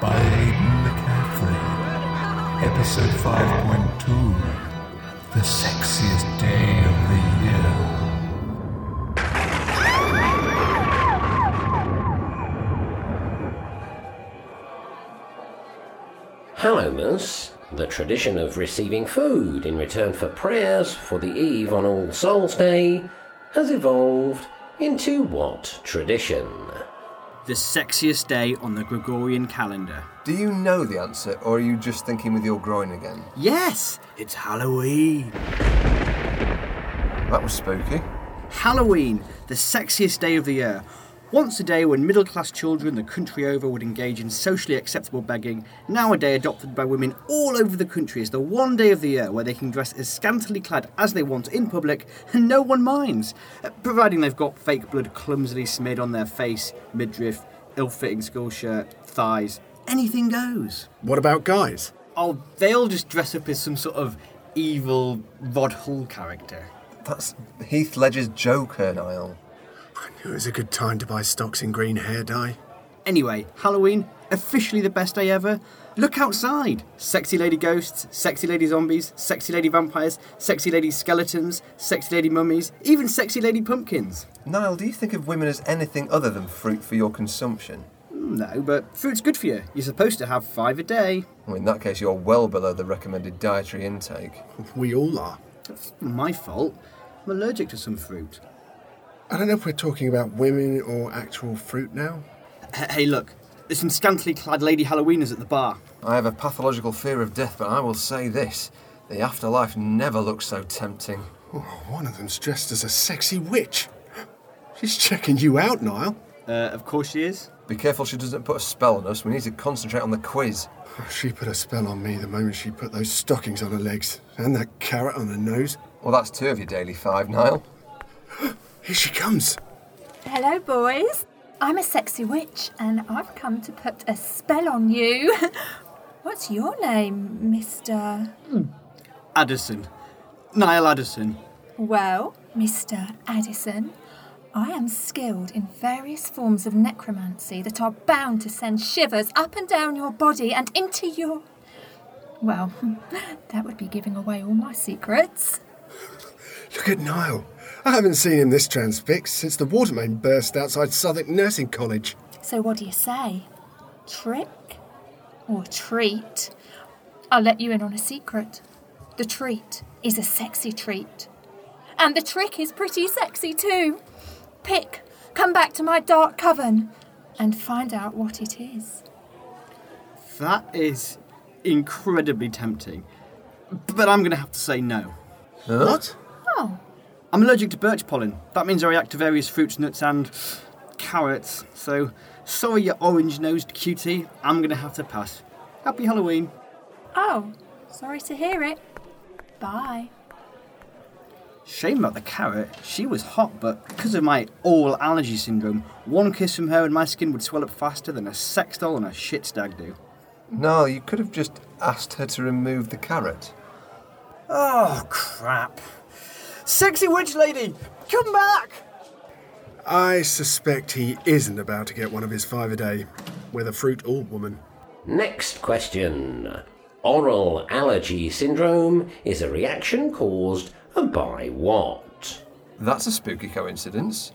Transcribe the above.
by Aiden McCaffrey. Episode 5.2 The Sexiest Day of the Year. Hallowmas, the tradition of receiving food in return for prayers for the eve on All Souls Day, has evolved into what tradition? The sexiest day on the Gregorian calendar. Do you know the answer, or are you just thinking with your groin again? Yes, it's Halloween. That was spooky. Halloween, the sexiest day of the year. Once a day when middle class children the country over would engage in socially acceptable begging, now a day adopted by women all over the country is the one day of the year where they can dress as scantily clad as they want in public and no one minds, uh, providing they've got fake blood clumsily smeared on their face, midriff, ill fitting school shirt, thighs. Anything goes. What about guys? Oh, they all just dress up as some sort of evil Rod Hull character. That's Heath Ledger's Joker, Nyle. I knew it was a good time to buy stocks in green hair dye. Anyway, Halloween, officially the best day ever. Look outside. Sexy lady ghosts, sexy lady zombies, sexy lady vampires, sexy lady skeletons, sexy lady mummies, even sexy lady pumpkins. Nyle, do you think of women as anything other than fruit for your consumption? Hmm, no, but fruit's good for you. You're supposed to have five a day. Well, in that case, you're well below the recommended dietary intake. We all are. That's my fault. I'm allergic to some fruit. I don't know if we're talking about women or actual fruit now. Hey, look. There's some scantily clad lady Halloweeners at the bar. I have a pathological fear of death, but I will say this the afterlife never looks so tempting. Oh, one of them's dressed as a sexy witch. She's checking you out, Nyle. Uh, of course she is. Be careful she doesn't put a spell on us. We need to concentrate on the quiz. She put a spell on me the moment she put those stockings on her legs and that carrot on her nose. Well, that's two of your daily five, Nyle. Here she comes. Hello, boys. I'm a sexy witch and I've come to put a spell on you. What's your name, Mr. Hmm. Addison. Nyle Addison. Well, Mr. Addison, I am skilled in various forms of necromancy that are bound to send shivers up and down your body and into your. Well, that would be giving away all my secrets. Look at Nyle. I haven't seen him this transfixed since the water main burst outside Southwark Nursing College. So, what do you say? Trick or treat? I'll let you in on a secret. The treat is a sexy treat. And the trick is pretty sexy too. Pick, come back to my dark coven and find out what it is. That is incredibly tempting. But I'm going to have to say no. What? Oh, I'm allergic to birch pollen. That means I react to various fruits, nuts, and carrots. So, sorry, you orange nosed cutie. I'm going to have to pass. Happy Halloween. oh, sorry to hear it. Bye. Shame about the carrot. She was hot, but because of my oral allergy syndrome, one kiss from her and my skin would swell up faster than a sex doll and a shit stag do. No, you could have just asked her to remove the carrot. Oh, crap. Sexy witch lady, come back! I suspect he isn't about to get one of his five a day, whether fruit or woman. Next question. Oral allergy syndrome is a reaction caused by what? That's a spooky coincidence.